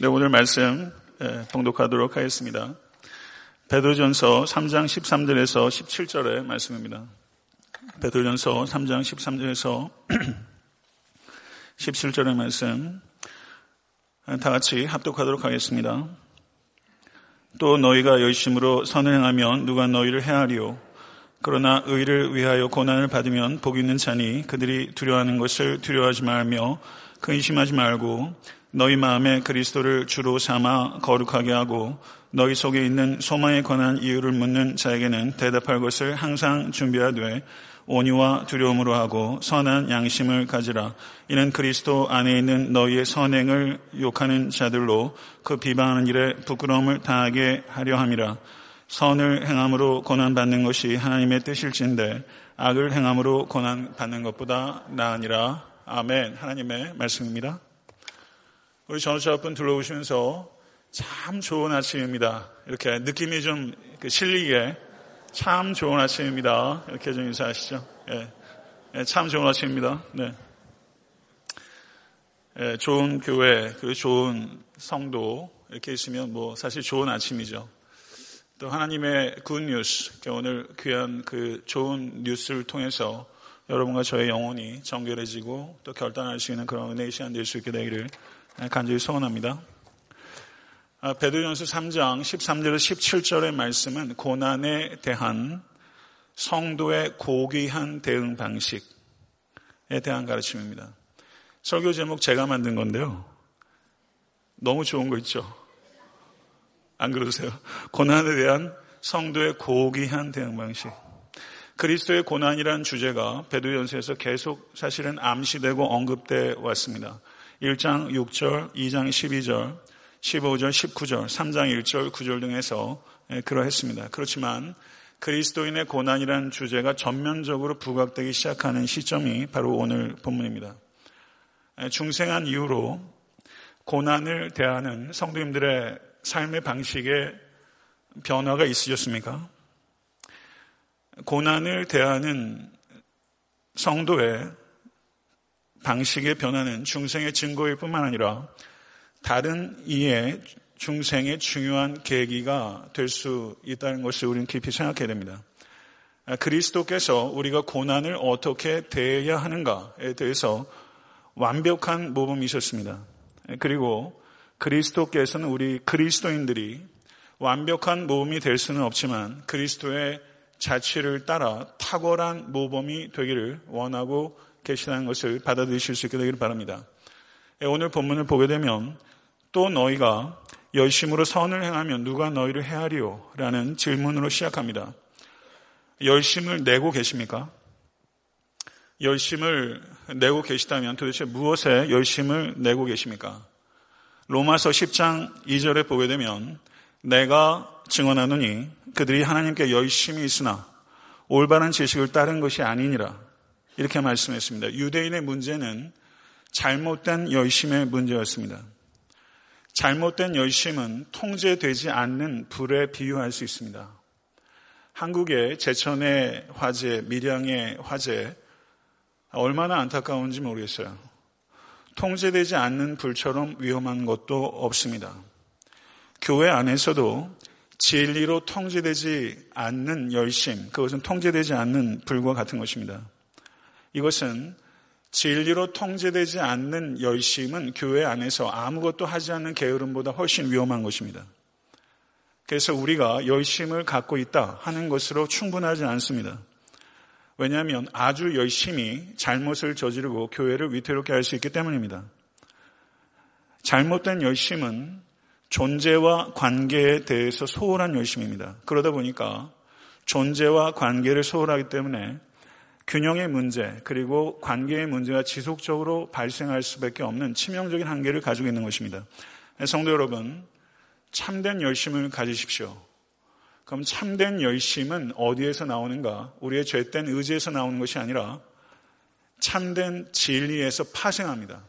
네, 오늘 말씀 봉독하도록 하겠습니다. 베드로전서 3장 13절에서 17절의 말씀입니다. 베드로전서 3장 13절에서 17절의 말씀 다 같이 합독하도록 하겠습니다. 또 너희가 열심으로 선을 행하면 누가 너희를 해하리요 그러나 의를 위하여 고난을 받으면 복 있는 자니 그들이 두려워하는 것을 두려워하지 말며 근심하지 말고 너희 마음에 그리스도를 주로 삼아 거룩하게 하고 너희 속에 있는 소망에 관한 이유를 묻는 자에게는 대답할 것을 항상 준비하되 온유와 두려움으로 하고 선한 양심을 가지라. 이는 그리스도 안에 있는 너희의 선행을 욕하는 자들로 그 비방하는 일에 부끄러움을 당하게 하려 함이라. 선을 행함으로 고난받는 것이 하나님의 뜻일진데 악을 행함으로 고난받는 것보다 나으니라. 아멘. 하나님의 말씀입니다. 우리 전우차 앞분 둘러보시면서 참 좋은 아침입니다. 이렇게 느낌이 좀그 실리게 참 좋은 아침입니다. 이렇게 좀 인사하시죠. 예. 예, 참 좋은 아침입니다. 네. 예, 좋은 교회, 그 좋은 성도 이렇게 있으면 뭐 사실 좋은 아침이죠. 또 하나님의 good news, 오늘 귀한 그 좋은 뉴스를 통해서 여러분과 저의 영혼이 정결해지고 또 결단할 수 있는 그런 은혜의 시간 될 수 있게 되기를 간절히 소원합니다. 아, 베드로전서 3장 13절에서 17절의 말씀은 고난에 대한 성도의 고귀한 대응 방식에 대한 가르침입니다. 설교 제목 제가 만든 건데요. 너무 좋은 거 있죠? 안 그러세요? 고난에 대한 성도의 고귀한 대응 방식. 그리스도의 고난이란 주제가 베드로전서에서 계속 사실은 암시되고 언급돼 왔습니다. 1장 6절, 2장 12절, 15절, 19절, 3장 1절, 9절 등에서 예, 그러했습니다. 그렇지만 그리스도인의 고난이라는 주제가 전면적으로 부각되기 시작하는 시점이 바로 오늘 본문입니다. 예, 중생한 이후로 고난을 대하는 성도님들의 삶의 방식에 변화가 있으셨습니까? 고난을 대하는 성도의 방식의 변화는 중생의 증거일 뿐만 아니라 다른 이의 중생의 중요한 계기가 될 수 있다는 것을 우리는 깊이 생각해야 됩니다. 그리스도께서 우리가 고난을 어떻게 대해야 하는가에 대해서 완벽한 모범이셨습니다. 그리고 그리스도께서는 우리 그리스도인들이 완벽한 모범이 될 수는 없지만 그리스도의 자취를 따라 탁월한 모범이 되기를 원하고 계시다는 것을 받아들이실 수 있게 되기를 바랍니다. 예, 오늘 본문을 보게 되면 또 너희가 열심으로 선을 행하면 누가 너희를 헤아리오? 라는 질문으로 시작합니다. 열심을 내고 계십니까? 열심을 내고 계시다면 도대체 무엇에 열심을 내고 계십니까? 로마서 10장 2절에 보게 되면 내가 증언하노니 그들이 하나님께 열심히 있으나 올바른 지식을 따른 것이 아니니라. 이렇게 말씀했습니다. 유대인의 문제는 잘못된 열심의 문제였습니다. 잘못된 열심은 통제되지 않는 불에 비유할 수 있습니다. 한국의 제천의 화재, 밀양의 화재, 얼마나 안타까운지 모르겠어요. 통제되지 않는 불처럼 위험한 것도 없습니다. 교회 안에서도 진리로 통제되지 않는 열심, 그것은 통제되지 않는 불과 같은 것입니다. 이것은 진리로 통제되지 않는 열심은 교회 안에서 아무것도 하지 않는 게으름보다 훨씬 위험한 것입니다. 그래서 우리가 열심을 갖고 있다 하는 것으로 충분하지 않습니다. 왜냐하면 아주 열심히 잘못을 저지르고 교회를 위태롭게 할 수 있기 때문입니다. 잘못된 열심은 존재와 관계에 대해서 소홀한 열심입니다. 그러다 보니까 존재와 관계를 소홀하기 때문에 균형의 문제 그리고 관계의 문제가 지속적으로 발생할 수밖에 없는 치명적인 한계를 가지고 있는 것입니다. 성도 여러분, 참된 열심을 가지십시오. 그럼 참된 열심은 어디에서 나오는가? 우리의 죄된 의지에서 나오는 것이 아니라 참된 진리에서 파생합니다.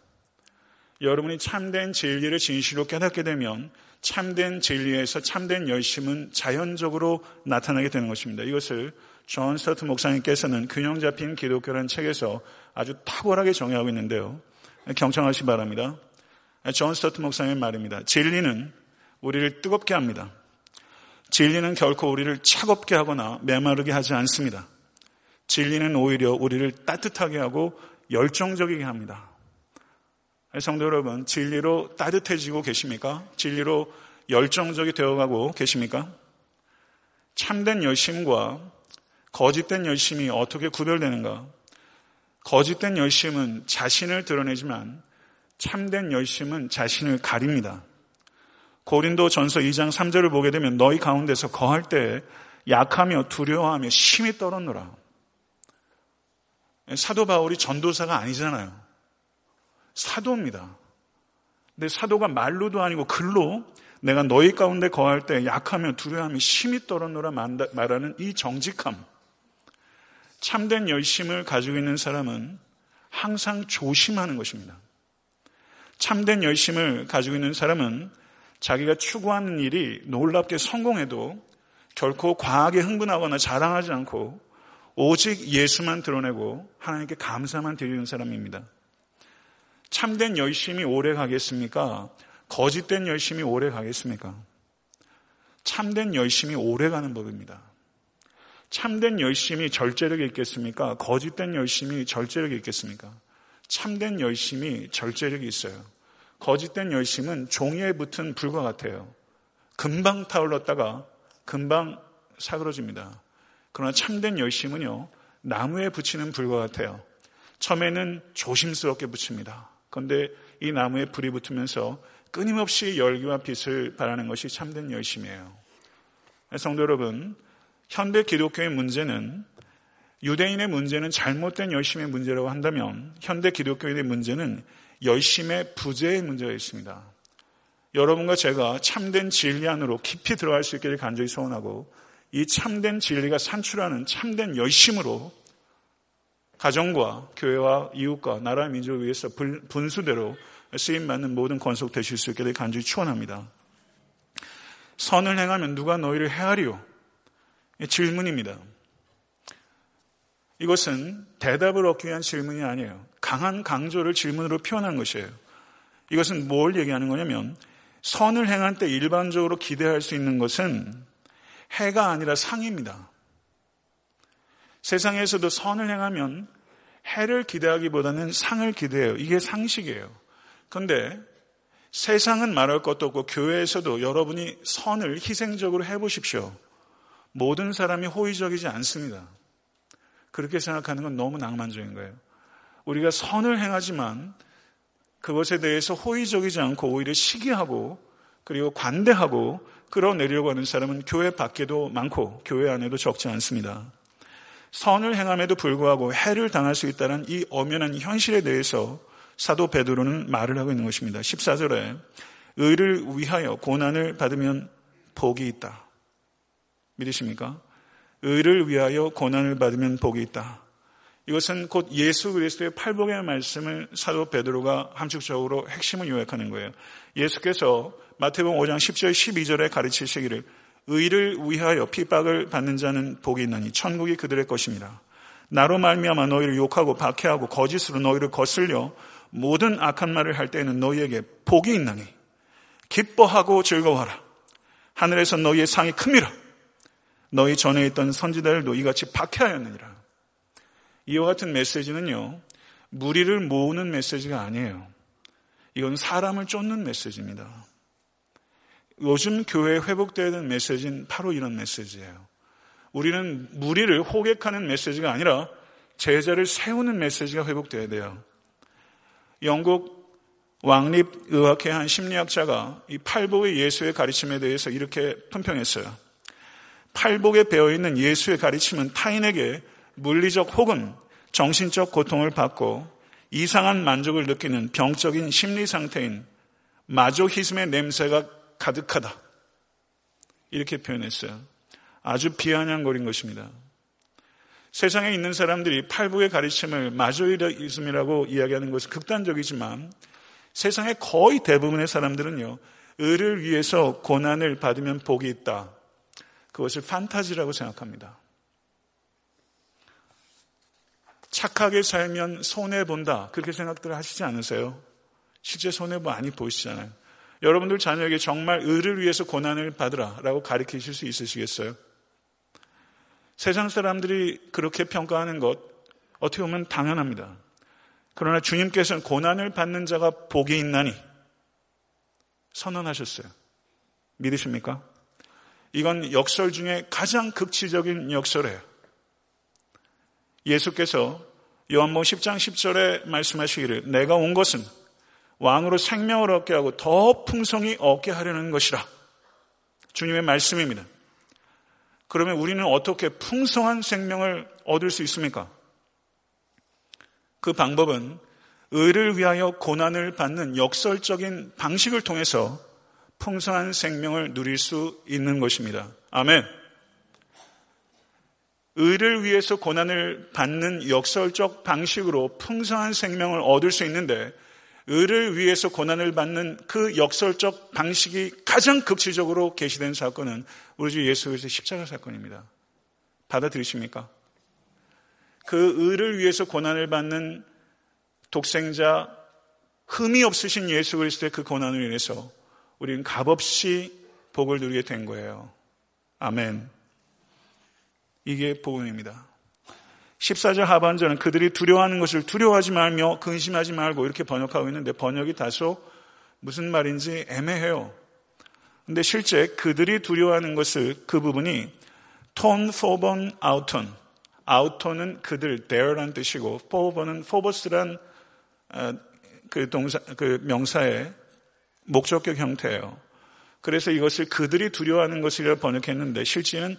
여러분이 참된 진리를 진실로 깨닫게 되면 참된 진리에서 참된 열심은 자연적으로 나타나게 되는 것입니다. 이것을 존 스토트 목사님께서는 균형 잡힌 기독교라는 책에서 아주 탁월하게 정의하고 있는데요. 경청하시 기 바랍니다. 존 스토트 목사님의 말입니다. 진리는 우리를 뜨겁게 합니다. 진리는 결코 우리를 차갑게 하거나 메마르게 하지 않습니다. 진리는 오히려 우리를 따뜻하게 하고 열정적이게 합니다. 성도 여러분, 진리로 따뜻해지고 계십니까? 진리로 열정적이 되어가고 계십니까? 참된 열심과 거짓된 열심이 어떻게 구별되는가? 거짓된 열심은 자신을 드러내지만 참된 열심은 자신을 가립니다. 고린도 전서 2장 3절을 보게 되면 너희 가운데서 거할 때 약하며 두려워하며 심히 떨었노라. 사도 바울이 전도사가 아니잖아요. 사도입니다. 근데 사도가 말로도 아니고 글로 내가 너희 가운데 거할 때 약하며 두려워하며 심히 떨었노라 말하는 이 정직함. 참된 열심을 가지고 있는 사람은 항상 조심하는 것입니다. 참된 열심을 가지고 있는 사람은 자기가 추구하는 일이 놀랍게 성공해도 결코 과하게 흥분하거나 자랑하지 않고 오직 예수만 드러내고 하나님께 감사만 드리는 사람입니다. 참된 열심이 오래 가겠습니까? 거짓된 열심이 오래 가겠습니까? 참된 열심이 오래 가는 법입니다. 참된 열심이 절제력이 있겠습니까? 거짓된 열심이 절제력이 있겠습니까? 참된 열심이 절제력이 있어요. 거짓된 열심은 종이에 붙은 불과 같아요. 금방 타올랐다가 금방 사그러집니다. 그러나 참된 열심은요, 나무에 붙이는 불과 같아요. 처음에는 조심스럽게 붙입니다. 그런데 이 나무에 불이 붙으면서 끊임없이 열기와 빛을 발하는 것이 참된 열심이에요. 성도 여러분, 현대 기독교의 문제는 유대인의 문제는 잘못된 열심의 문제라고 한다면 현대 기독교인의 문제는 열심의 부재의 문제가 있습니다. 여러분과 제가 참된 진리 안으로 깊이 들어갈 수 있기를 간절히 소원하고 이 참된 진리가 산출하는 참된 열심으로 가정과 교회와 이웃과 나라 민족을 위해서 분수대로 쓰임받는 모든 권속 되실 수 있기를 간절히 축원합니다. 선을 행하면 누가 너희를 헤아리요? 질문입니다. 이것은 대답을 얻기 위한 질문이 아니에요. 강한 강조를 질문으로 표현한 것이에요. 이것은 뭘 얘기하는 거냐면 선을 행할 때 일반적으로 기대할 수 있는 것은 해가 아니라 상입니다. 세상에서도 선을 행하면 해를 기대하기보다는 상을 기대해요. 이게 상식이에요. 그런데 세상은 말할 것도 없고 교회에서도 여러분이 선을 희생적으로 해보십시오. 모든 사람이 호의적이지 않습니다. 그렇게 생각하는 건 너무 낭만적인 거예요. 우리가 선을 행하지만 그것에 대해서 호의적이지 않고 오히려 시기하고 그리고 관대하고 끌어내려고 하는 사람은 교회 밖에도 많고 교회 안에도 적지 않습니다. 선을 행함에도 불구하고 해를 당할 수 있다는 이 엄연한 현실에 대해서 사도 베드로는 말을 하고 있는 것입니다. 14절에 의를 위하여 고난을 받으면 복이 있다. 믿으십니까? 의를 위하여 고난을 받으면 복이 있다. 이것은 곧 예수 그리스도의 팔복의 말씀을 사도 베드로가 함축적으로 핵심을 요약하는 거예요. 예수께서 마태복음 5장 10절 12절에 가르치시기를 의를 위하여 핍박을 받는 자는 복이 있나니 천국이 그들의 것입니다. 나로 말미암아 너희를 욕하고 박해하고 거짓으로 너희를 거슬려 모든 악한 말을 할 때에는 너희에게 복이 있나니 기뻐하고 즐거워하라. 하늘에서 너희의 상이 큽니다. 너희 전에 있던 선지자들도 이같이 박해하였느니라. 이와 같은 메시지는요, 무리를 모으는 메시지가 아니에요. 이건 사람을 쫓는 메시지입니다. 요즘 교회에 회복되어야 되는 메시지는 바로 이런 메시지예요. 우리는 무리를 호객하는 메시지가 아니라 제자를 세우는 메시지가 회복되어야 돼요. 영국 왕립의학회 한 심리학자가 이 팔복의 예수의 가르침에 대해서 이렇게 품평했어요. 팔복에 배어 있는 예수의 가르침은 타인에게 물리적 혹은 정신적 고통을 받고 이상한 만족을 느끼는 병적인 심리 상태인 마조히즘의 냄새가 가득하다. 이렇게 표현했어요. 아주 비아냥거린 것입니다. 세상에 있는 사람들이 팔복의 가르침을 마조이즘이라고 이야기하는 것은 극단적이지만 세상의 거의 대부분의 사람들은요, 의를 위해서 고난을 받으면 복이 있다. 그것을 판타지라고 생각합니다. 착하게 살면 손해본다. 그렇게 생각들 하시지 않으세요? 실제 손해 많이 보이시잖아요. 여러분들 자녀에게 정말 의를 위해서 고난을 받으라 라고 가르치실 수 있으시겠어요? 세상 사람들이 그렇게 평가하는 것 어떻게 보면 당연합니다. 그러나 주님께서는 고난을 받는 자가 복이 있나니 선언하셨어요. 믿으십니까? 이건 역설 중에 가장 극치적인 역설이에요. 예수께서 요한복음 10장 10절에 말씀하시기를 내가 온 것은 왕으로 생명을 얻게 하고 더 풍성히 얻게 하려는 것이라. 주님의 말씀입니다. 그러면 우리는 어떻게 풍성한 생명을 얻을 수 있습니까? 그 방법은 의를 위하여 고난을 받는 역설적인 방식을 통해서 풍성한 생명을 누릴 수 있는 것입니다. 아멘. 의를 위해서 고난을 받는 역설적 방식으로 풍성한 생명을 얻을 수 있는데 의를 위해서 고난을 받는 그 역설적 방식이 가장 극치적으로 게시된 사건은 우리 주 예수 그리스도의 십자가 사건입니다. 받아들이십니까? 그 의를 위해서 고난을 받는 독생자 흠이 없으신 예수 그리스도의 그 고난을 인해서 우리는 값없이 복을 누리게 된 거예요. 아멘. 이게 복음입니다. 14절 하반절은 그들이 두려워하는 것을 두려워하지 말며 근심하지 말고 이렇게 번역하고 있는데 번역이 다소 무슨 말인지 애매해요. 근데 실제 그들이 두려워하는 것을 그 부분이 톤, 포번, 아우톤. 아우톤은 그들, there란 뜻이고 포번은 포버스란 어, 그 동사, 그 명사의 목적격 형태예요. 그래서 이것을 그들이 두려워하는 것이라 번역했는데 실제는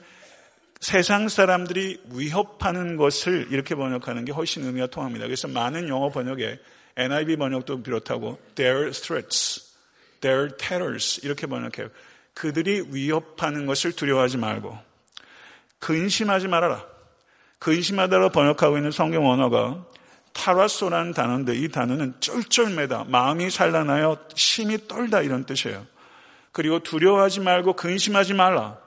세상 사람들이 위협하는 것을 이렇게 번역하는 게 훨씬 의미가 통합니다. 그래서 많은 영어 번역에 NIV 번역도 비롯하고 their threats, their terrors 이렇게 번역해요. 그들이 위협하는 것을 두려워하지 말고 근심하지 말아라. 근심하다로 번역하고 있는 성경 언어가 타라소라는 단어인데 이 단어는 쩔쩔매다, 마음이 산란하여 심이 떨다 이런 뜻이에요. 그리고 두려워하지 말고 근심하지 말라.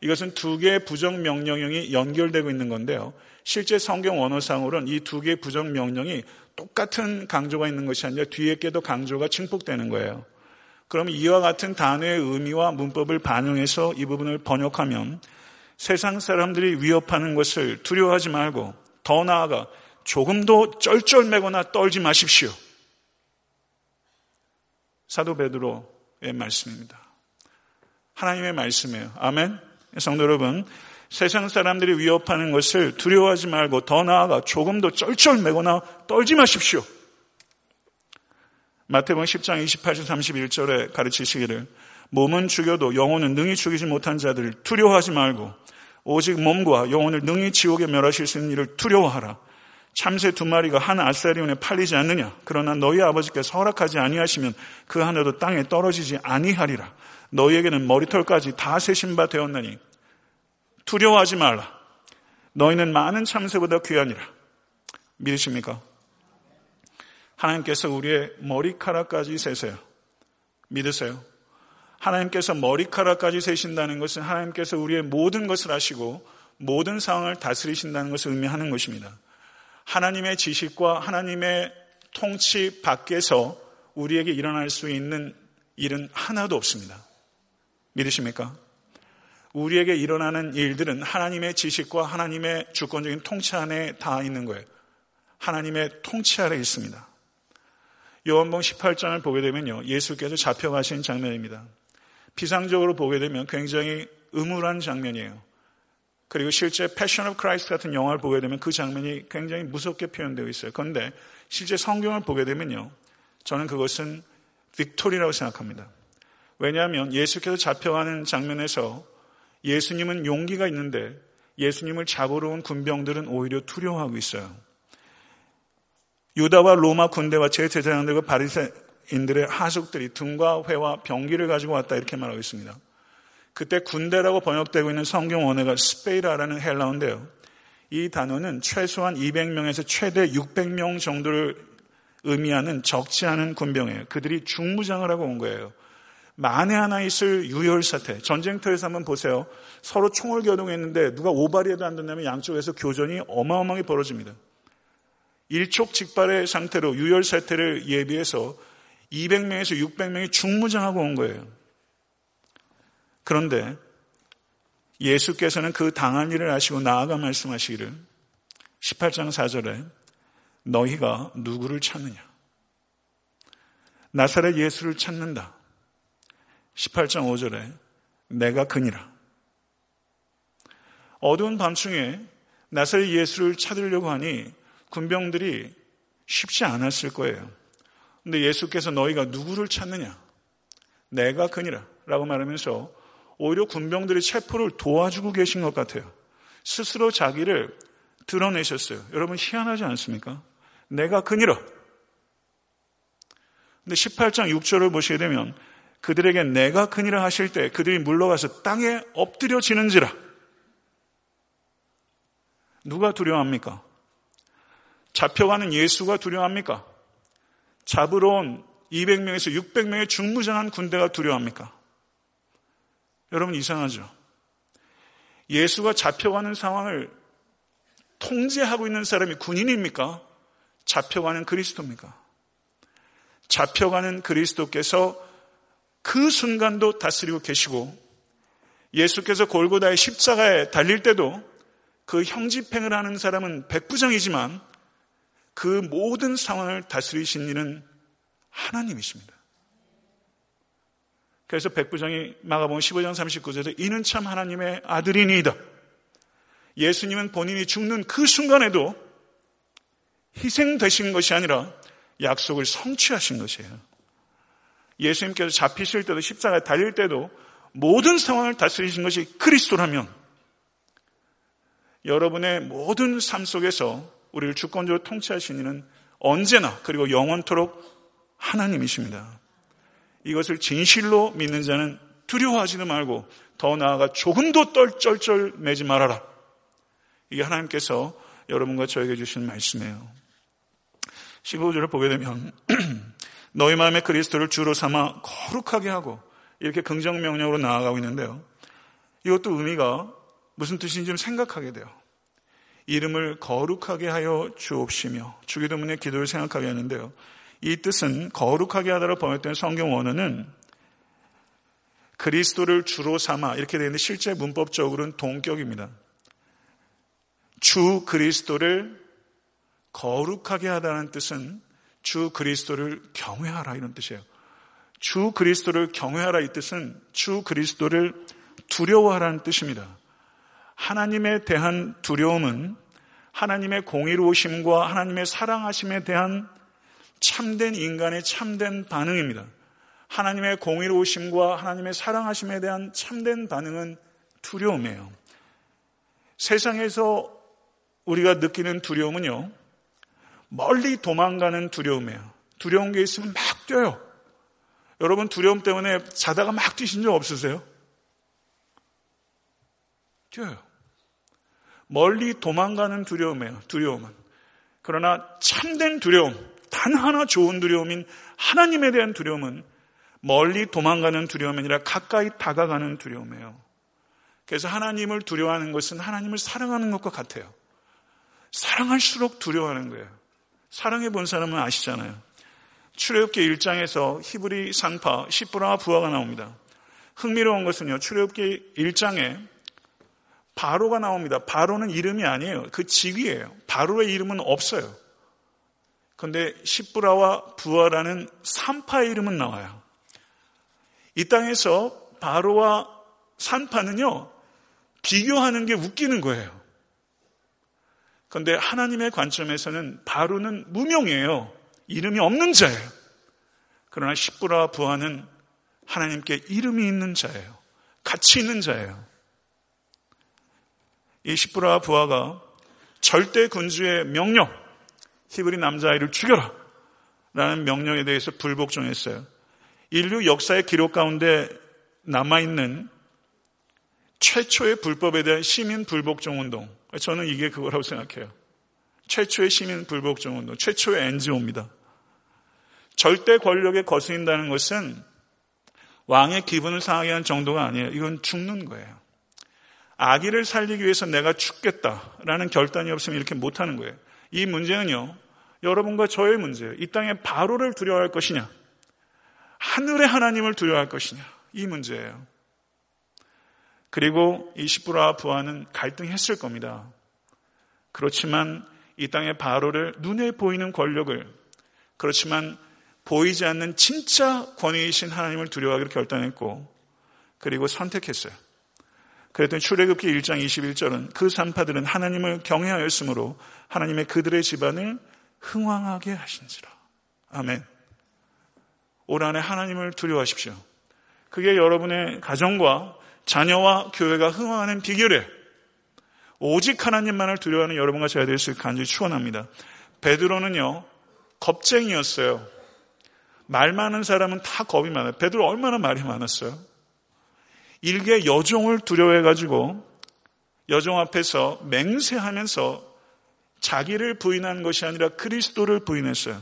이것은 두 개의 부정 명령형이 연결되고 있는 건데요. 실제 성경 원어상으로는 이 두 개의 부정 명령이 똑같은 강조가 있는 것이 아니라 뒤에 게도 강조가 증폭되는 거예요. 그럼 이와 같은 단어의 의미와 문법을 반영해서 이 부분을 번역하면 세상 사람들이 위협하는 것을 두려워하지 말고 더 나아가 조금도 쩔쩔매거나 떨지 마십시오. 사도 베드로의 말씀입니다. 하나님의 말씀이에요. 아멘. 성도 여러분, 세상 사람들이 위협하는 것을 두려워하지 말고 더 나아가 조금도 쩔쩔매거나 떨지 마십시오. 마태복음 10장 28절 31절에 가르치시기를 몸은 죽여도 영혼은 능히 죽이지 못한 자들을 두려워하지 말고 오직 몸과 영혼을 능히 지옥에 멸하실 수 있는 일을 두려워하라. 참새 두 마리가 한 아사리온에 팔리지 않느냐? 그러나 너희 아버지께서 허락하지 아니하시면 그 하나도 땅에 떨어지지 아니하리라. 너희에게는 머리털까지 다 세신 바 되었나니 두려워하지 말라. 너희는 많은 참새보다 귀하니라. 믿으십니까? 하나님께서 우리의 머리카락까지 세세요. 믿으세요? 하나님께서 머리카락까지 세신다는 것은 하나님께서 우리의 모든 것을 아시고 모든 상황을 다스리신다는 것을 의미하는 것입니다. 하나님의 지식과 하나님의 통치 밖에서 우리에게 일어날 수 있는 일은 하나도 없습니다. 믿으십니까? 우리에게 일어나는 일들은 하나님의 지식과 하나님의 주권적인 통치 안에 다 있는 거예요. 하나님의 통치 아래 있습니다. 요한복음 18장을 보게 되면요. 예수께서 잡혀가신 장면입니다. 피상적으로 보게 되면 굉장히 음울한 장면이에요. 그리고 실제 Passion of Christ 같은 영화를 보게 되면 그 장면이 굉장히 무섭게 표현되어 있어요. 그런데 실제 성경을 보게 되면요. 저는 그것은 victory라고 생각합니다. 왜냐하면 예수께서 잡혀가는 장면에서 예수님은 용기가 있는데 예수님을 잡으러 온 군병들은 오히려 두려워하고 있어요. 유다와 로마 군대와 제제사장들과 바리새인들의 하숙들이 등과 회와 병기를 가지고 왔다 이렇게 말하고 있습니다. 그때 군대라고 번역되고 있는 성경 원어가 스페이라라는 헬라어인데요. 이 단어는 최소한 200명에서 최대 600명 정도를 의미하는 적지 않은 군병이에요. 그들이 중무장을 하고 온 거예요. 만에 하나 있을 유혈 사태. 전쟁터에서 한번 보세요. 서로 총을 겨누했는데 누가 오발이라도 안 된다면 양쪽에서 교전이 어마어마하게 벌어집니다. 일촉즉발의 상태로 유혈 사태를 예비해서 200명에서 600명이 중무장하고 온 거예요. 그런데 예수께서는 그 당한 일을 아시고 나아가 말씀하시기를 18장 4절에 너희가 누구를 찾느냐? 나사렛 예수를 찾는다. 18장 5절에 내가 그니라. 어두운 밤중에 나사렛 예수를 찾으려고 하니 군병들이 쉽지 않았을 거예요. 근데 예수께서 너희가 누구를 찾느냐? 내가 그니라. 라고 말하면서 오히려 군병들의 체포를 도와주고 계신 것 같아요. 스스로 자기를 드러내셨어요. 여러분 희한하지 않습니까? 내가 그니라. 근데 18장 6절을 보시게 되면 그들에게 내가 그니라 하실 때 그들이 물러가서 땅에 엎드려지는지라. 누가 두려워합니까? 잡혀가는 예수가 두려워합니까? 잡으러 온 200명에서 600명의 중무장한 군대가 두려워합니까? 여러분 이상하죠? 예수가 잡혀가는 상황을 통제하고 있는 사람이 군인입니까? 잡혀가는 그리스도입니까? 잡혀가는 그리스도께서 그 순간도 다스리고 계시고 예수께서 골고다의 십자가에 달릴 때도 그 형집행을 하는 사람은 백부장이지만 그 모든 상황을 다스리신 이는 하나님이십니다. 그래서 백부장이 마가복음 15장 39절에 이는 참 하나님의 아들이니이다. 예수님은 본인이 죽는 그 순간에도 희생되신 것이 아니라 약속을 성취하신 것이에요. 예수님께서 잡히실 때도 십자가에 달릴 때도 모든 상황을 다스리신 것이 그리스도라면 여러분의 모든 삶 속에서 우리를 주권적으로 통치하신 이는 언제나 그리고 영원토록 하나님이십니다. 이것을 진실로 믿는 자는 두려워하지도 말고 더 나아가 조금도 떨쩔쩔 매지 말아라. 이게 하나님께서 여러분과 저에게 주신 말씀이에요. 15절을 보게 되면 너희 마음에 그리스도를 주로 삼아 거룩하게 하고 이렇게 긍정 명령으로 나아가고 있는데요. 이것도 의미가 무슨 뜻인지 좀 생각하게 돼요. 이름을 거룩하게 하여 주옵시며 주기도문의 기도를 생각하게 하는데요. 이 뜻은 거룩하게 하다로 번역된 성경 원어는 그리스도를 주로 삼아 이렇게 되는데 실제 문법적으로는 동격입니다. 주 그리스도를 거룩하게 하다는 뜻은 주 그리스도를 경외하라 이런 뜻이에요. 주 그리스도를 경외하라 이 뜻은 주 그리스도를 두려워하라는 뜻입니다. 하나님에 대한 두려움은 하나님의 공의로우심과 하나님의 사랑하심에 대한 참된 인간의 참된 반응입니다. 하나님의 공의로우심과 하나님의 사랑하심에 대한 참된 반응은 두려움이에요. 세상에서 우리가 느끼는 두려움은요, 멀리 도망가는 두려움이에요. 두려운 게 있으면 막 뛰어요. 여러분 두려움 때문에 자다가 막 뛰신 적 없으세요? 뛰어요. 멀리 도망가는 두려움이에요. 두려움은. 그러나 참된 두려움, 단 하나 좋은 두려움인 하나님에 대한 두려움은 멀리 도망가는 두려움이 아니라 가까이 다가가는 두려움이에요. 그래서 하나님을 두려워하는 것은 하나님을 사랑하는 것과 같아요. 사랑할수록 두려워하는 거예요. 사랑해 본 사람은 아시잖아요. 출애굽기 1장에서 히브리 상파 시브라 부하가 나옵니다. 흥미로운 것은요. 출애굽기 1장에 바로가 나옵니다. 바로는 이름이 아니에요. 그 직위예요. 바로의 이름은 없어요. 그런데 시브라와 부하라는 산파의 이름은 나와요. 이 땅에서 바로와 산파는요. 비교하는 게 웃기는 거예요. 그런데 하나님의 관점에서는 바로는 무명이에요. 이름이 없는 자예요. 그러나 시브라와 부하는 하나님께 이름이 있는 자예요. 가치 있는 자예요. 이 시브라 부하가 절대 군주의 명령, 히브리 남자아이를 죽여라. 라는 명령에 대해서 불복종했어요. 인류 역사의 기록 가운데 남아있는 최초의 불법에 대한 시민 불복종 운동. 저는 이게 그거라고 생각해요. 최초의 시민 불복종 운동, 최초의 NGO입니다. 절대 권력에 거스린다는 것은 왕의 기분을 상하게 하는 정도가 아니에요. 이건 죽는 거예요. 아기를 살리기 위해서 내가 죽겠다라는 결단이 없으면 이렇게 못하는 거예요. 이 문제는요, 여러분과 저의 문제예요. 이 땅에 바로를 두려워할 것이냐, 하늘의 하나님을 두려워할 것이냐? 이 문제예요. 그리고 이 시부라와 부하는 갈등했을 겁니다. 그렇지만 이 땅의 바로를 눈에 보이는 권력을 그렇지만 보이지 않는 진짜 권위이신 하나님을 두려워하기로 결단했고 그리고 선택했어요. 그랬더니 출애굽기 1장 21절은 그 산파들은 하나님을 경외하였으므로 하나님의 그들의 집안을 흥왕하게 하신지라. 아멘. 올 한해 하나님을 두려워하십시오. 그게 여러분의 가정과 자녀와 교회가 흥황하는 비결에 오직 하나님만을 두려워하는 여러분과 제가 될 수 있을 간절히 축원합니다. 베드로는요 겁쟁이였어요. 말 많은 사람은 다 겁이 많아요. 베드로 얼마나 말이 많았어요. 일개 여종을 두려워해가지고 여종 앞에서 맹세하면서 자기를 부인한 것이 아니라 그리스도를 부인했어요.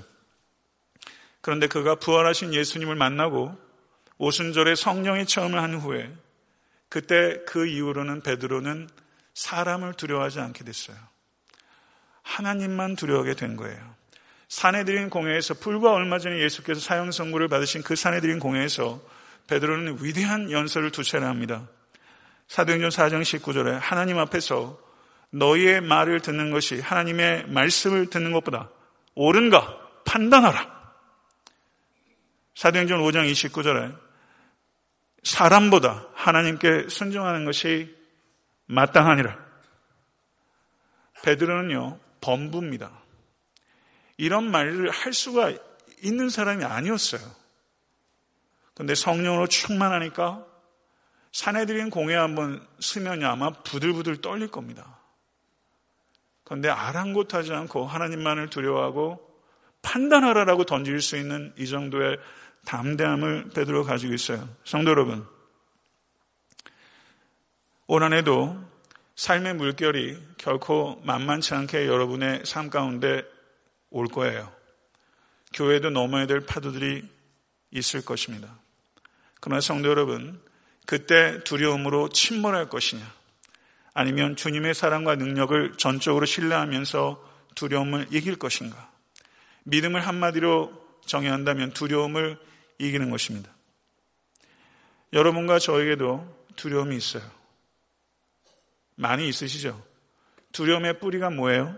그런데 그가 부활하신 예수님을 만나고 오순절에 성령의 체험을 한 후에 그때 그 이후로는 베드로는 사람을 두려워하지 않게 됐어요. 하나님만 두려워하게 된 거예요. 사내들인 공회에서 불과 얼마 전에 예수께서 사형 선고를 받으신 그 사내들인 공회에서 베드로는 위대한 연설을 두 차례 합니다. 사도행전 4장 19절에 하나님 앞에서 너희의 말을 듣는 것이 하나님의 말씀을 듣는 것보다 옳은가 판단하라. 사도행전 5장 29절에 사람보다 하나님께 순종하는 것이 마땅하니라. 베드로는요, 범부입니다. 이런 말을 할 수가 있는 사람이 아니었어요. 근데 성령으로 충만하니까 사내들인 공회 한번 쓰면 아마 부들부들 떨릴 겁니다. 그런데 아랑곳하지 않고 하나님만을 두려워하고 판단하라라고 던질 수 있는 이 정도의 담대함을 베드로 가지고 있어요. 성도 여러분, 올 한해도 삶의 물결이 결코 만만치 않게 여러분의 삶 가운데 올 거예요. 교회도 넘어야 될 파도들이 있을 것입니다. 그러나 성도 여러분, 그때 두려움으로 침몰할 것이냐, 아니면 주님의 사랑과 능력을 전적으로 신뢰하면서 두려움을 이길 것인가? 믿음을 한마디로 정의한다면 두려움을 이기는 것입니다. 여러분과 저에게도 두려움이 있어요. 많이 있으시죠? 두려움의 뿌리가 뭐예요?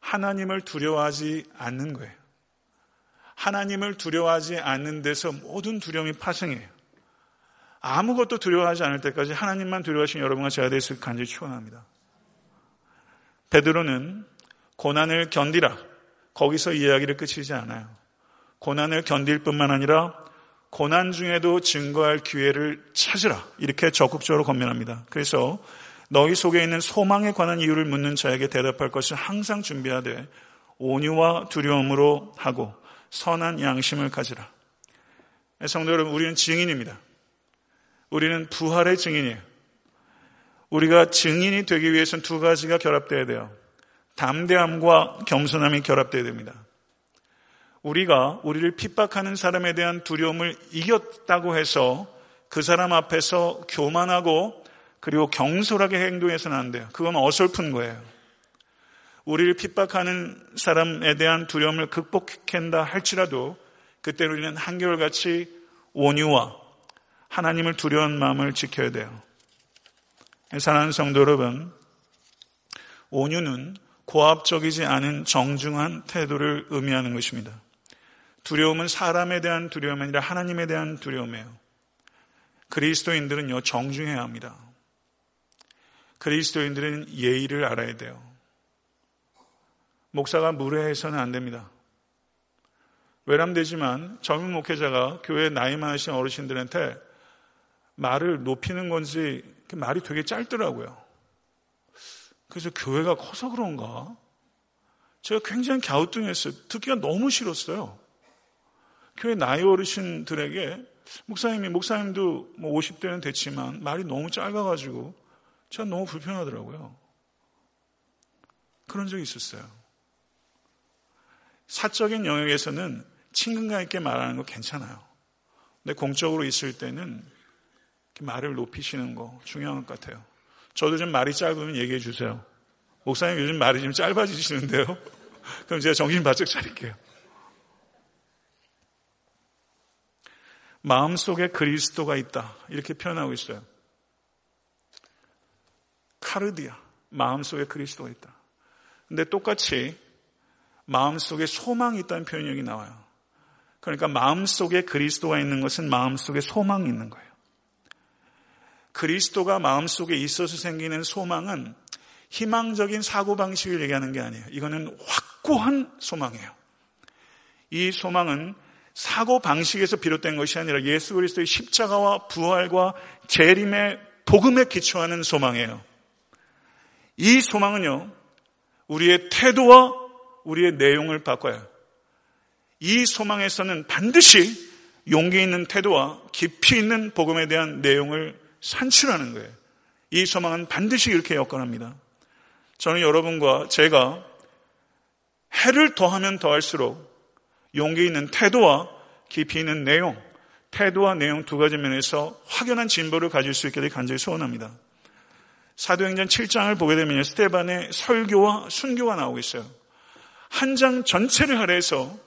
하나님을 두려워하지 않는 거예요. 하나님을 두려워하지 않는 데서 모든 두려움이 파생해요. 아무것도 두려워하지 않을 때까지 하나님만 두려워하신 여러분과 제가 될수 간절히 축원합니다. 베드로는 고난을 견디라. 거기서 이야기를 끝이지 않아요. 고난을 견딜 뿐만 아니라 고난 중에도 증거할 기회를 찾으라. 이렇게 적극적으로 건면합니다. 그래서 너희 속에 있는 소망에 관한 이유를 묻는 자에게 대답할 것을 항상 준비하되 온유와 두려움으로 하고 선한 양심을 가지라. 성도 여러분, 우리는 증인입니다. 우리는 부활의 증인이에요. 우리가 증인이 되기 위해서는 두 가지가 결합되어야 돼요. 담대함과 겸손함이 결합되어야 됩니다. 우리가 우리를 핍박하는 사람에 대한 두려움을 이겼다고 해서 그 사람 앞에서 교만하고 그리고 경솔하게 행동해서는 안 돼요. 그건 어설픈 거예요. 우리를 핍박하는 사람에 대한 두려움을 극복한다 할지라도 그때 우리는 한결같이 온유와 하나님을 두려운 마음을 지켜야 돼요. 사랑하는 성도 여러분, 온유는 고압적이지 않은 정중한 태도를 의미하는 것입니다. 두려움은 사람에 대한 두려움이 아니라 하나님에 대한 두려움이에요. 그리스도인들은요, 정중해야 합니다. 그리스도인들은 예의를 알아야 돼요. 목사가 무례해서는 안 됩니다. 외람되지만 젊은 목회자가 교회 나이 많으신 어르신들한테 말을 높이는 건지 그 말이 되게 짧더라고요. 그래서 교회가 커서 그런가? 제가 굉장히 갸우뚱했어요. 듣기가 너무 싫었어요. 교회 나이 어르신들에게 목사님이 목사님도 뭐 50대는 됐지만 말이 너무 짧아가지고 제가 너무 불편하더라고요. 그런 적이 있었어요. 사적인 영역에서는 친근감 있게 말하는 거 괜찮아요. 근데 공적으로 있을 때는 말을 높이시는 거 중요한 것 같아요. 저도 좀 말이 짧으면 얘기해 주세요. 목사님 요즘 말이 좀 짧아지시는데요. 그럼 제가 정신 바짝 차릴게요. 마음속에 그리스도가 있다. 이렇게 표현하고 있어요. 카르디아. 마음속에 그리스도가 있다. 근데 똑같이 마음속에 소망이 있다는 표현이 여기 나와요. 그러니까 마음속에 그리스도가 있는 것은 마음속에 소망이 있는 거예요. 그리스도가 마음속에 있어서 생기는 소망은 희망적인 사고방식을 얘기하는 게 아니에요. 이거는 확고한 소망이에요. 이 소망은 사고방식에서 비롯된 것이 아니라 예수 그리스도의 십자가와 부활과 재림의 복음에 기초하는 소망이에요. 이 소망은요, 우리의 태도와 우리의 내용을 바꿔요. 이 소망에서는 반드시 용기 있는 태도와 깊이 있는 복음에 대한 내용을 산출하는 거예요. 이 소망은 반드시 이렇게 여건합니다. 저는 여러분과 제가 해를 더하면 더할수록 용기 있는 태도와 깊이 있는 내용, 태도와 내용 두 가지 면에서 확연한 진보를 가질 수 있게 되 간절히 소원합니다. 사도행전 7장을 보게 되면 스테반의 설교와 순교가 나오고 있어요. 한 장 전체를 할애해서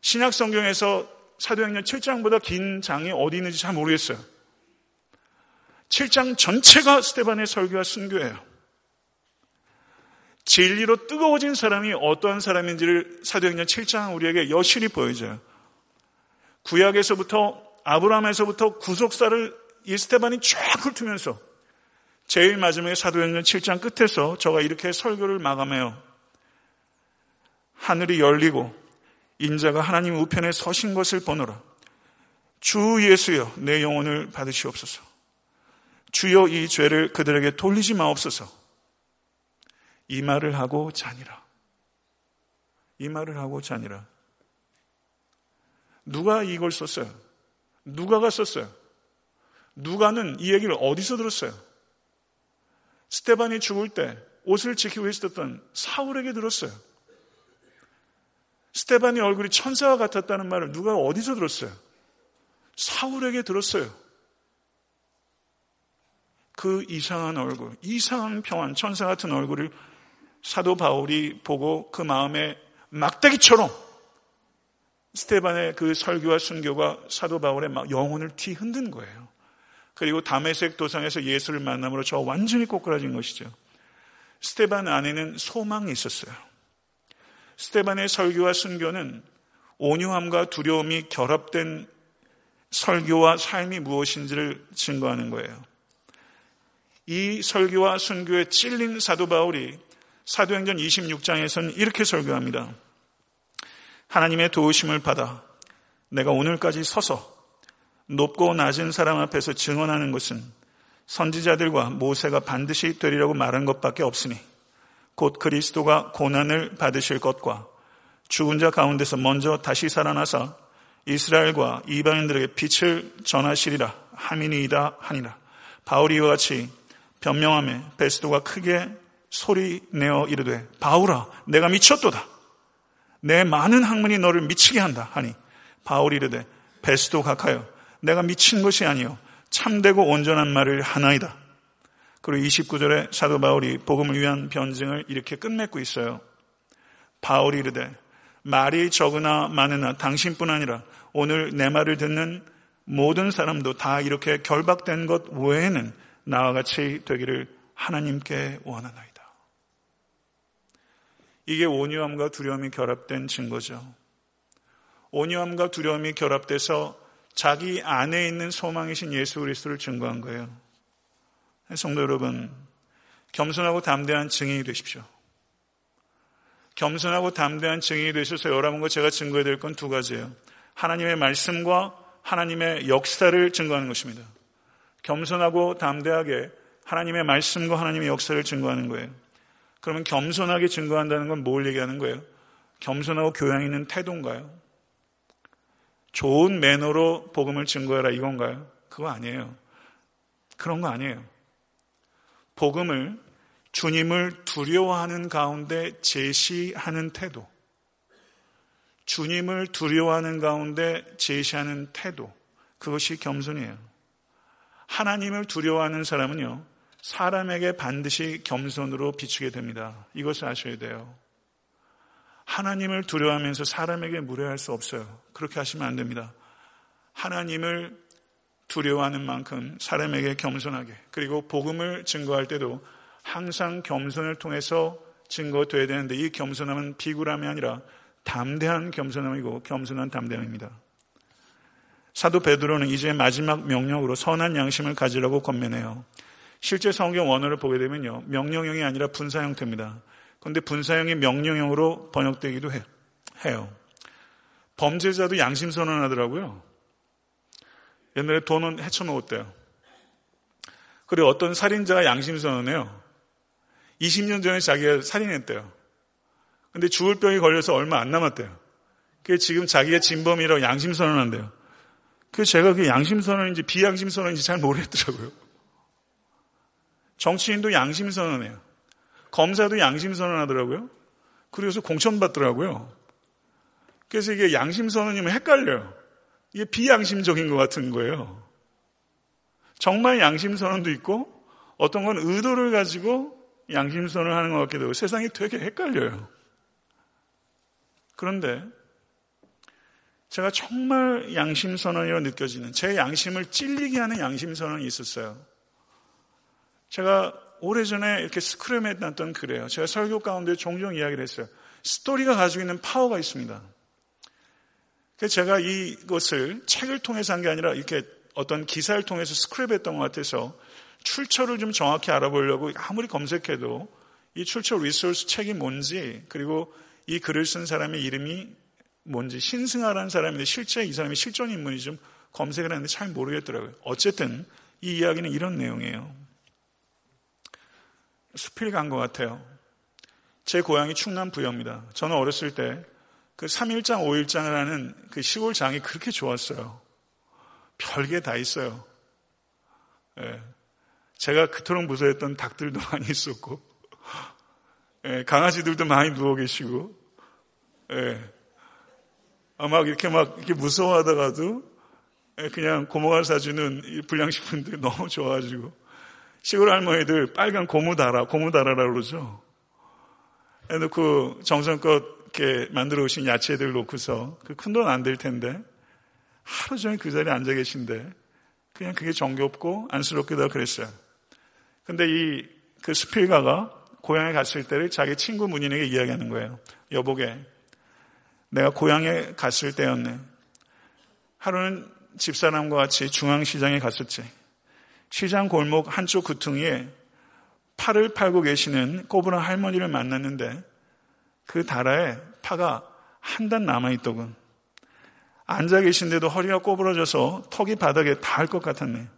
신약 성경에서 사도행전 7장보다 긴 장이 어디 있는지 잘 모르겠어요. 7장 전체가 스테반의 설교와 순교예요. 진리로 뜨거워진 사람이 어떠한 사람인지를 사도행전 7장 우리에게 여실히 보여줘요. 구약에서부터 아브라함에서부터 구속사를 이 스테반이 쫙 훑으면서 제일 마지막에 사도행전 7장 끝에서 저가 이렇게 설교를 마감해요. 하늘이 열리고 인자가 하나님 우편에 서신 것을 보노라. 주 예수여 내 영혼을 받으시옵소서. 주여 이 죄를 그들에게 돌리지 마옵소서. 이 말을 하고 자니라. 이 말을 하고 자니라. 누가 이걸 썼어요? 누가가 썼어요? 누가는 이 얘기를 어디서 들었어요? 스테반이 죽을 때 옷을 지키고 있었던 사울에게 들었어요. 스테반이 얼굴이 천사와 같았다는 말을 누가 어디서 들었어요? 사울에게 들었어요. 그 이상한 얼굴, 이상한 평안, 천사 같은 얼굴을 사도 바울이 보고 그 마음에 막대기처럼 스테반의 그 설교와 순교가 사도 바울의 영혼을 뒤흔든 거예요. 그리고 담에색 도상에서 예수를 만남으로 저 완전히 꼬꾸라진 것이죠. 스테반 안에는 소망이 있었어요. 스테반의 설교와 순교는 온유함과 두려움이 결합된 설교와 삶이 무엇인지를 증거하는 거예요. 이 설교와 순교에 찔린 사도 바울이 사도행전 26장에서는 이렇게 설교합니다. 하나님의 도우심을 받아 내가 오늘까지 서서 높고 낮은 사람 앞에서 증언하는 것은 선지자들과 모세가 반드시 되리라고 말한 것밖에 없으니 곧 그리스도가 고난을 받으실 것과 죽은 자 가운데서 먼저 다시 살아나서 이스라엘과 이방인들에게 빛을 전하시리라 하미니이다 하니라 바울이 이와 같이 변명함에 베스도가 크게 소리 내어 이르되 바울아 내가 미쳤도다 내 많은 학문이 너를 미치게 한다 하니 바울이 이르되 베스도 각하여 내가 미친 것이 아니요 참되고 온전한 말을 하나이다. 그리고 29절에 사도 바울이 복음을 위한 변증을 이렇게 끝맺고 있어요. 바울이 이르되 말이 적으나 많으나 당신뿐 아니라 오늘 내 말을 듣는 모든 사람도 다 이렇게 결박된 것 외에는 나와 같이 되기를 하나님께 원하나이다. 이게 온유함과 두려움이 결합된 증거죠. 온유함과 두려움이 결합돼서 자기 안에 있는 소망이신 예수 그리스도를 증거한 거예요. 성도 여러분, 겸손하고 담대한 증인이 되십시오. 겸손하고 담대한 증인이 되셔서 여러분과 제가 증거해야 될 건 두 가지예요. 하나님의 말씀과 하나님의 역사를 증거하는 것입니다. 겸손하고 담대하게 하나님의 말씀과 하나님의 역사를 증거하는 거예요. 그러면 겸손하게 증거한다는 건 뭘 얘기하는 거예요? 겸손하고 교양 있는 태도인가요? 좋은 매너로 복음을 증거해라 이건가요? 그거 아니에요. 그런 거 아니에요. 복음을 주님을 두려워하는 가운데 제시하는 태도. 주님을 두려워하는 가운데 제시하는 태도. 그것이 겸손이에요. 하나님을 두려워하는 사람은요, 사람에게 반드시 겸손으로 비추게 됩니다. 이것을 아셔야 돼요. 하나님을 두려워하면서 사람에게 무례할 수 없어요. 그렇게 하시면 안 됩니다. 하나님을 두려워하는 만큼 사람에게 겸손하게 그리고 복음을 증거할 때도 항상 겸손을 통해서 증거돼야 되는데 이 겸손함은 비굴함이 아니라 담대한 겸손함이고 겸손한 담대함입니다. 사도 베드로는 이제 마지막 명령으로 선한 양심을 가지라고 권면해요. 실제 성경 원어를 보게 되면요. 명령형이 아니라 분사 형태입니다. 그런데 분사형이 명령형으로 번역되기도 해요. 범죄자도 양심 선언하더라고요. 옛날에 돈은 헤쳐놓았대요. 그리고 어떤 살인자가 양심 선언해요. 20년 전에 자기가 살인했대요. 근데 죽을 병이 걸려서 얼마 안 남았대요. 그게 지금 자기가 진범이라고 양심 선언한대요. 그 제가 그 양심 선언인지 비양심 선언인지 잘 모르겠더라고요. 정치인도 양심 선언해요. 검사도 양심 선언하더라고요. 그래서 공천 받더라고요. 그래서 이게 양심 선언이면 헷갈려요. 이게 비양심적인 것 같은 거예요. 정말 양심 선언도 있고 어떤 건 의도를 가지고 양심 선언을 하는 것 같기도 하고 세상이 되게 헷갈려요. 그런데 제가 정말 양심 선언이라고 느껴지는 제 양심을 찔리게 하는 양심 선언이 있었어요. 제가 오래전에 이렇게 스크랩해 놨던 글이에요. 제가 설교 가운데 종종 이야기를 했어요. 스토리가 가지고 있는 파워가 있습니다. 그래서 제가 이것을 책을 통해서 한 게 아니라 이렇게 어떤 기사를 통해서 스크랩했던 것 같아서 출처를 좀 정확히 알아보려고 아무리 검색해도 이 출처 resource 책이 뭔지 그리고 이 글을 쓴 사람의 이름이 뭔지 신승하라는 사람인데 실제 이 사람이 실존 인물이 좀 검색을 했는데 잘 모르겠더라고요. 어쨌든 이 이야기는 이런 내용이에요. 수필 간 것 같아요. 제 고향이 충남 부여입니다. 저는 어렸을 때 그 3일장, 5일장을 하는 그 시골 장이 그렇게 좋았어요. 별게 다 있어요. 예. 제가 그토록 무서워했던 닭들도 많이 있었고, 예, 강아지들도 많이 누워 계시고, 예, 아, 막 이렇게 막 이렇게 무서워하다가도 예, 그냥 고모가 사주는 불량식품들 너무 좋아가지고 시골 할머니들 빨간 고무 달아, 고무 달아라 그러죠. 해놓고 정성껏 이렇게 만들어 오신 야채들 놓고서 그 큰 돈 안 될 텐데 하루 종일 그 자리에 앉아 계신데 그냥 그게 정겹고 안쓰럽기도 하고 그랬어요. 근데 이 그 스필가가 고향에 갔을 때를 자기 친구 문인에게 이야기하는 거예요. 여보게, 내가 고향에 갔을 때였네. 하루는 집사람과 같이 중앙시장에 갔었지. 시장 골목 한쪽 구퉁이에 팔을 팔고 계시는 꼬부랑 할머니를 만났는데 그 다라에 파가 한 단 남아있더군. 앉아 계신데도 허리가 꼬부러져서 턱이 바닥에 닿을 것 같았네.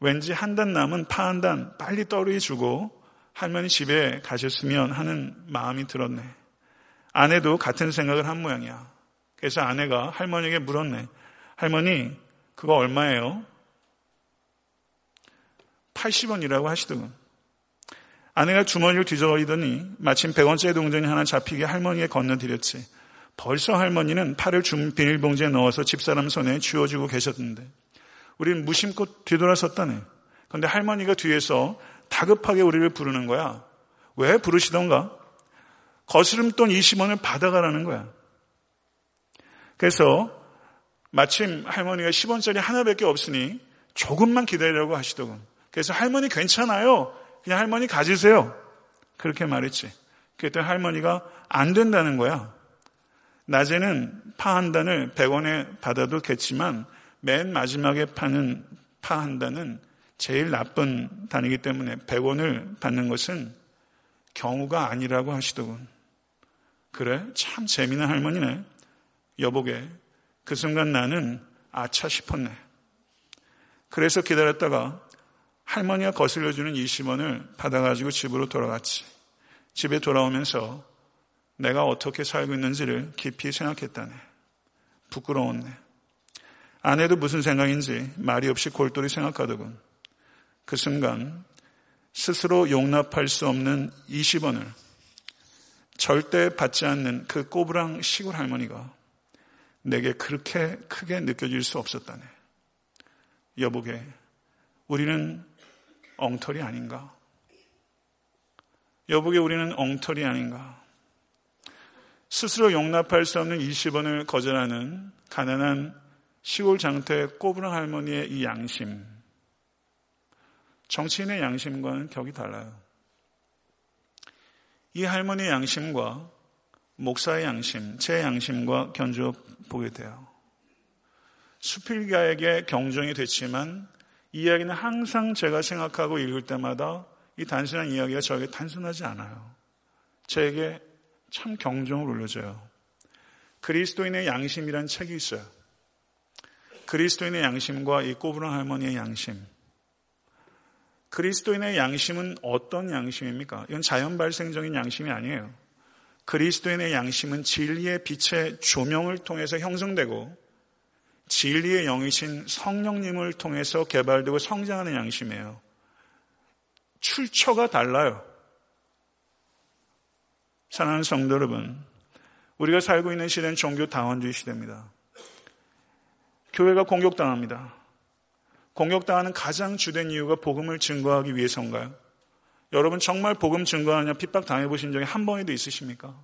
왠지 한 단 남은 파 한 단 빨리 떨이 주고 할머니 집에 가셨으면 하는 마음이 들었네. 아내도 같은 생각을 한 모양이야. 그래서 아내가 할머니에게 물었네. 할머니, 그거 얼마예요? 80원이라고 하시더군. 아내가 주머니를 뒤져버리더니 마침 100원짜리 동전이 하나 잡히게 할머니에 건너드렸지. 벌써 할머니는 팔을 준 비닐봉지에 넣어서 집사람 손에 쥐어주고 계셨는데 우리는 무심코 뒤돌아섰다네. 그런데 할머니가 뒤에서 다급하게 우리를 부르는 거야. 왜 부르시던가? 거스름돈 20원을 받아가라는 거야. 그래서 마침 할머니가 10원짜리 하나밖에 없으니 조금만 기다리라고 하시더군. 그래서 할머니 괜찮아요. 그냥 할머니 가지세요. 그렇게 말했지. 그랬더니 할머니가 안 된다는 거야. 낮에는 파 한 단을 100원에 받아도 겠지만 맨 마지막에 파는 파 한 단은 제일 나쁜 단이기 때문에 100원을 받는 것은 경우가 아니라고 하시더군. 그래? 참 재미난 할머니네. 여보게. 그 순간 나는 아차 싶었네. 그래서 기다렸다가 할머니가 거슬려주는 20원을 받아가지고 집으로 돌아갔지. 집에 돌아오면서 내가 어떻게 살고 있는지를 깊이 생각했다네. 부끄러웠네. 아내도 무슨 생각인지 말이 없이 골똘히 생각하더군. 그 순간 스스로 용납할 수 없는 20원을 절대 받지 않는 그 꼬부랑 시골 할머니가 내게 그렇게 크게 느껴질 수 없었다네. 여보게, 우리는 엉터리 아닌가? 여보게 우리는 엉터리 아닌가? 스스로 용납할 수 없는 20원을 거절하는 가난한 시골 장태 꼬부랑 할머니의 이 양심, 정치인의 양심과는 격이 달라요. 이 할머니의 양심과 목사의 양심, 제 양심과 견주어 보게 돼요. 수필가에게 경종이 됐지만 이 이야기는 항상 제가 생각하고 읽을 때마다 이 단순한 이야기가 저에게 단순하지 않아요. 저에게 참 경종을 울려줘요. 그리스도인의 양심이란 책이 있어요. 그리스도인의 양심과 이 꼬부랑 할머니의 양심. 그리스도인의 양심은 어떤 양심입니까? 이건 자연 발생적인 양심이 아니에요. 그리스도인의 양심은 진리의 빛의 조명을 통해서 형성되고 진리의 영이신 성령님을 통해서 개발되고 성장하는 양심이에요. 출처가 달라요. 사랑하는 성도 여러분, 우리가 살고 있는 시대는 종교 다원주의 시대입니다. 교회가 공격당합니다. 공격당하는 가장 주된 이유가 복음을 증거하기 위해서인가요? 여러분 정말 복음 증거하냐 핍박 당해보신 적이 한 번에도 있으십니까?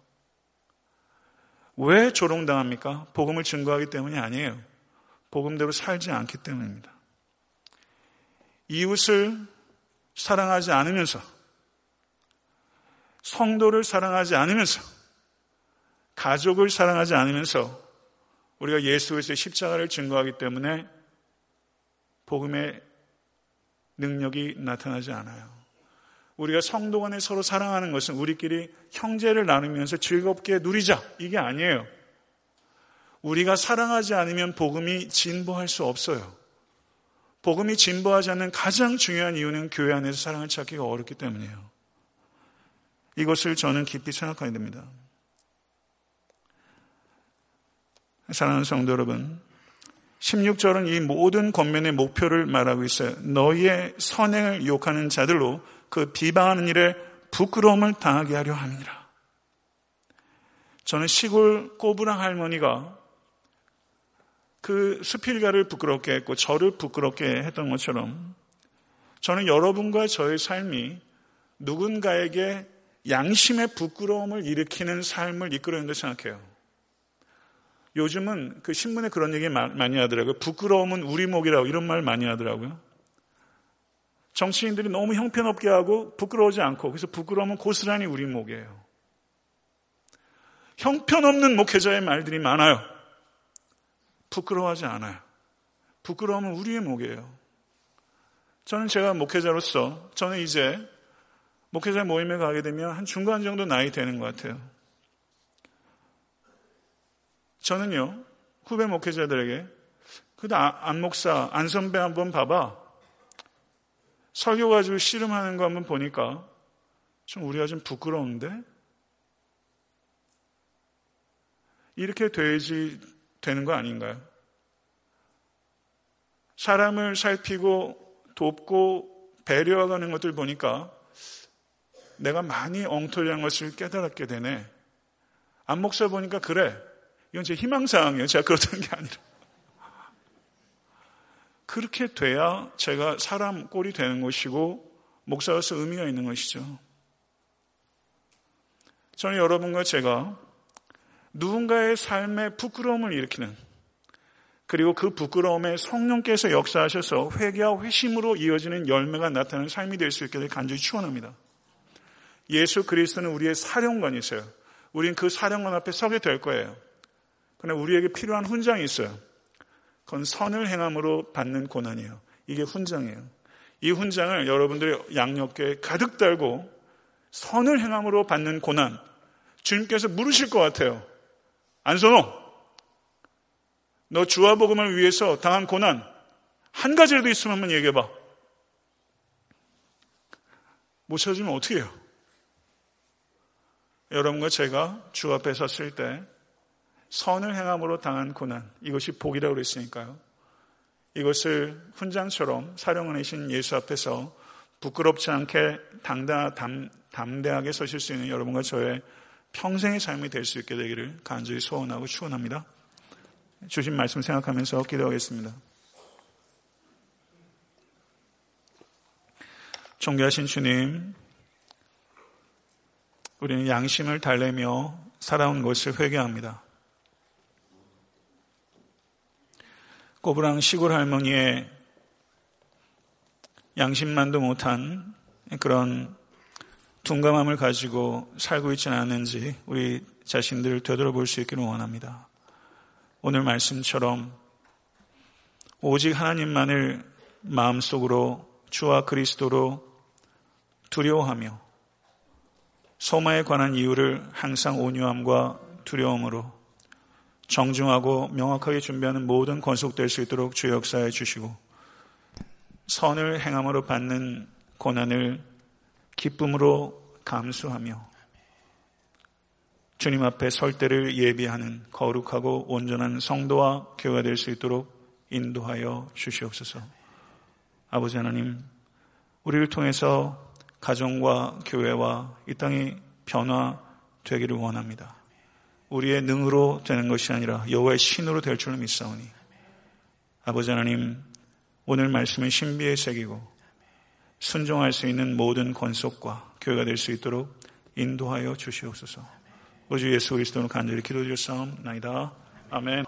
왜 조롱당합니까? 복음을 증거하기 때문이 아니에요. 복음대로 살지 않기 때문입니다. 이웃을 사랑하지 않으면서 성도를 사랑하지 않으면서 가족을 사랑하지 않으면서 우리가 예수 그리스도의 십자가를 증거하기 때문에 복음의 능력이 나타나지 않아요. 우리가 성도 간에 서로 사랑하는 것은 우리끼리 형제를 나누면서 즐겁게 누리자 이게 아니에요. 우리가 사랑하지 않으면 복음이 진보할 수 없어요. 복음이 진보하지 않는 가장 중요한 이유는 교회 안에서 사랑을 찾기가 어렵기 때문이에요. 이것을 저는 깊이 생각하게 됩니다. 사랑하는 성도 여러분, 16절은 이 모든 권면의 목표를 말하고 있어요. 너희의 선행을 욕하는 자들로 그 비방하는 일에 부끄러움을 당하게 하려 함이니라. 저는 시골 꼬부랑 할머니가 그 스필가를 부끄럽게 했고 저를 부끄럽게 했던 것처럼 저는 여러분과 저의 삶이 누군가에게 양심의 부끄러움을 일으키는 삶을 이끌어낸다고 생각해요. 요즘은 그 신문에 그런 얘기 많이 하더라고요. 부끄러움은 우리 목이라고 이런 말 많이 하더라고요. 정치인들이 너무 형편없게 하고 부끄러우지 않고 그래서 부끄러움은 고스란히 우리 목이에요. 형편없는 목회자의 말들이 많아요. 부끄러워하지 않아요. 부끄러움은 우리의 목이에요. 저는 제가 목회자로서 저는 이제 목회자 모임에 가게 되면 한 중간 정도 나이 되는 것 같아요. 저는요, 후배 목회자들에게, 아, 안 목사, 안 선배 한번 봐봐. 설교 가지고 씨름하는 거 한번 보니까 좀 우리가 좀 부끄러운데? 이렇게 돼야지 되는 거 아닌가요? 사람을 살피고 돕고 배려하는 것들 보니까 내가 많이 엉터리한 것을 깨달았게 되네. 안 목사 보니까 그래. 이건 제 희망사항이에요. 제가 그렇다는 게 아니라. 그렇게 돼야 제가 사람 꼴이 되는 것이고 목사로서 의미가 있는 것이죠. 저는 여러분과 제가 누군가의 삶에 부끄러움을 일으키는 그리고 그 부끄러움에 성령께서 역사하셔서 회개와 회심으로 이어지는 열매가 나타나는 삶이 될수될 간절히 축원합니다. 예수 그리스도는 우리의 사령관이세요. 우린 그 사령관 앞에 서게 될 거예요. 그러나 우리에게 필요한 훈장이 있어요. 그건 선을 행함으로 받는 고난이에요. 이게 훈장이에요. 이 훈장을 여러분들이 양옆에 가득 달고 선을 행함으로 받는 고난 주님께서 물으실 것 같아요. 안선호, 너 주와 복음을 위해서 당한 고난 한 가지라도 있으면 한번 얘기해봐. 못 찾으면 어떻게 해요? 여러분과 제가 주 앞에 섰을 때 선을 행함으로 당한 고난 이것이 복이라고 그랬으니까요. 이것을 훈장처럼 사령원이신 예수 앞에서 부끄럽지 않게 당당, 담, 담대하게 서실 수 있는 여러분과 저의 평생의 삶이 될 수 있게 되기를 간절히 소원하고 축원합니다. 주신 말씀 생각하면서 기도하겠습니다. 존귀하신 주님, 우리는 양심을 달래며 살아온 것을 회개합니다. 꼬부랑 시골 할머니의 양심만도 못한 그런 둔감함을 가지고 살고 있지는 않은지 우리 자신들을 되돌아볼 수 있기를 원합니다. 오늘 말씀처럼 오직 하나님만을 마음속으로 주와 그리스도로 두려워하며 소마에 관한 이유를 항상 온유함과 두려움으로 정중하고 명확하게 준비하는 모든 건속될 수 있도록 주 역사해 주시고 선을 행함으로 받는 고난을 기쁨으로 감수하며 주님 앞에 설 때를 예비하는 거룩하고 온전한 성도와 교회가 될 수 있도록 인도하여 주시옵소서. 아버지 하나님, 우리를 통해서 가정과 교회와 이 땅이 변화되기를 원합니다. 우리의 능으로 되는 것이 아니라 여호와의 신으로 될 줄로 믿사오니 아버지 하나님 오늘 말씀은 신비에 새기고 순종할 수 있는 모든 권속과 교회가 될 수 있도록 인도하여 주시옵소서. 우리 주 예수 그리스도로 간절히 기도드렸사옵나이다. 아멘.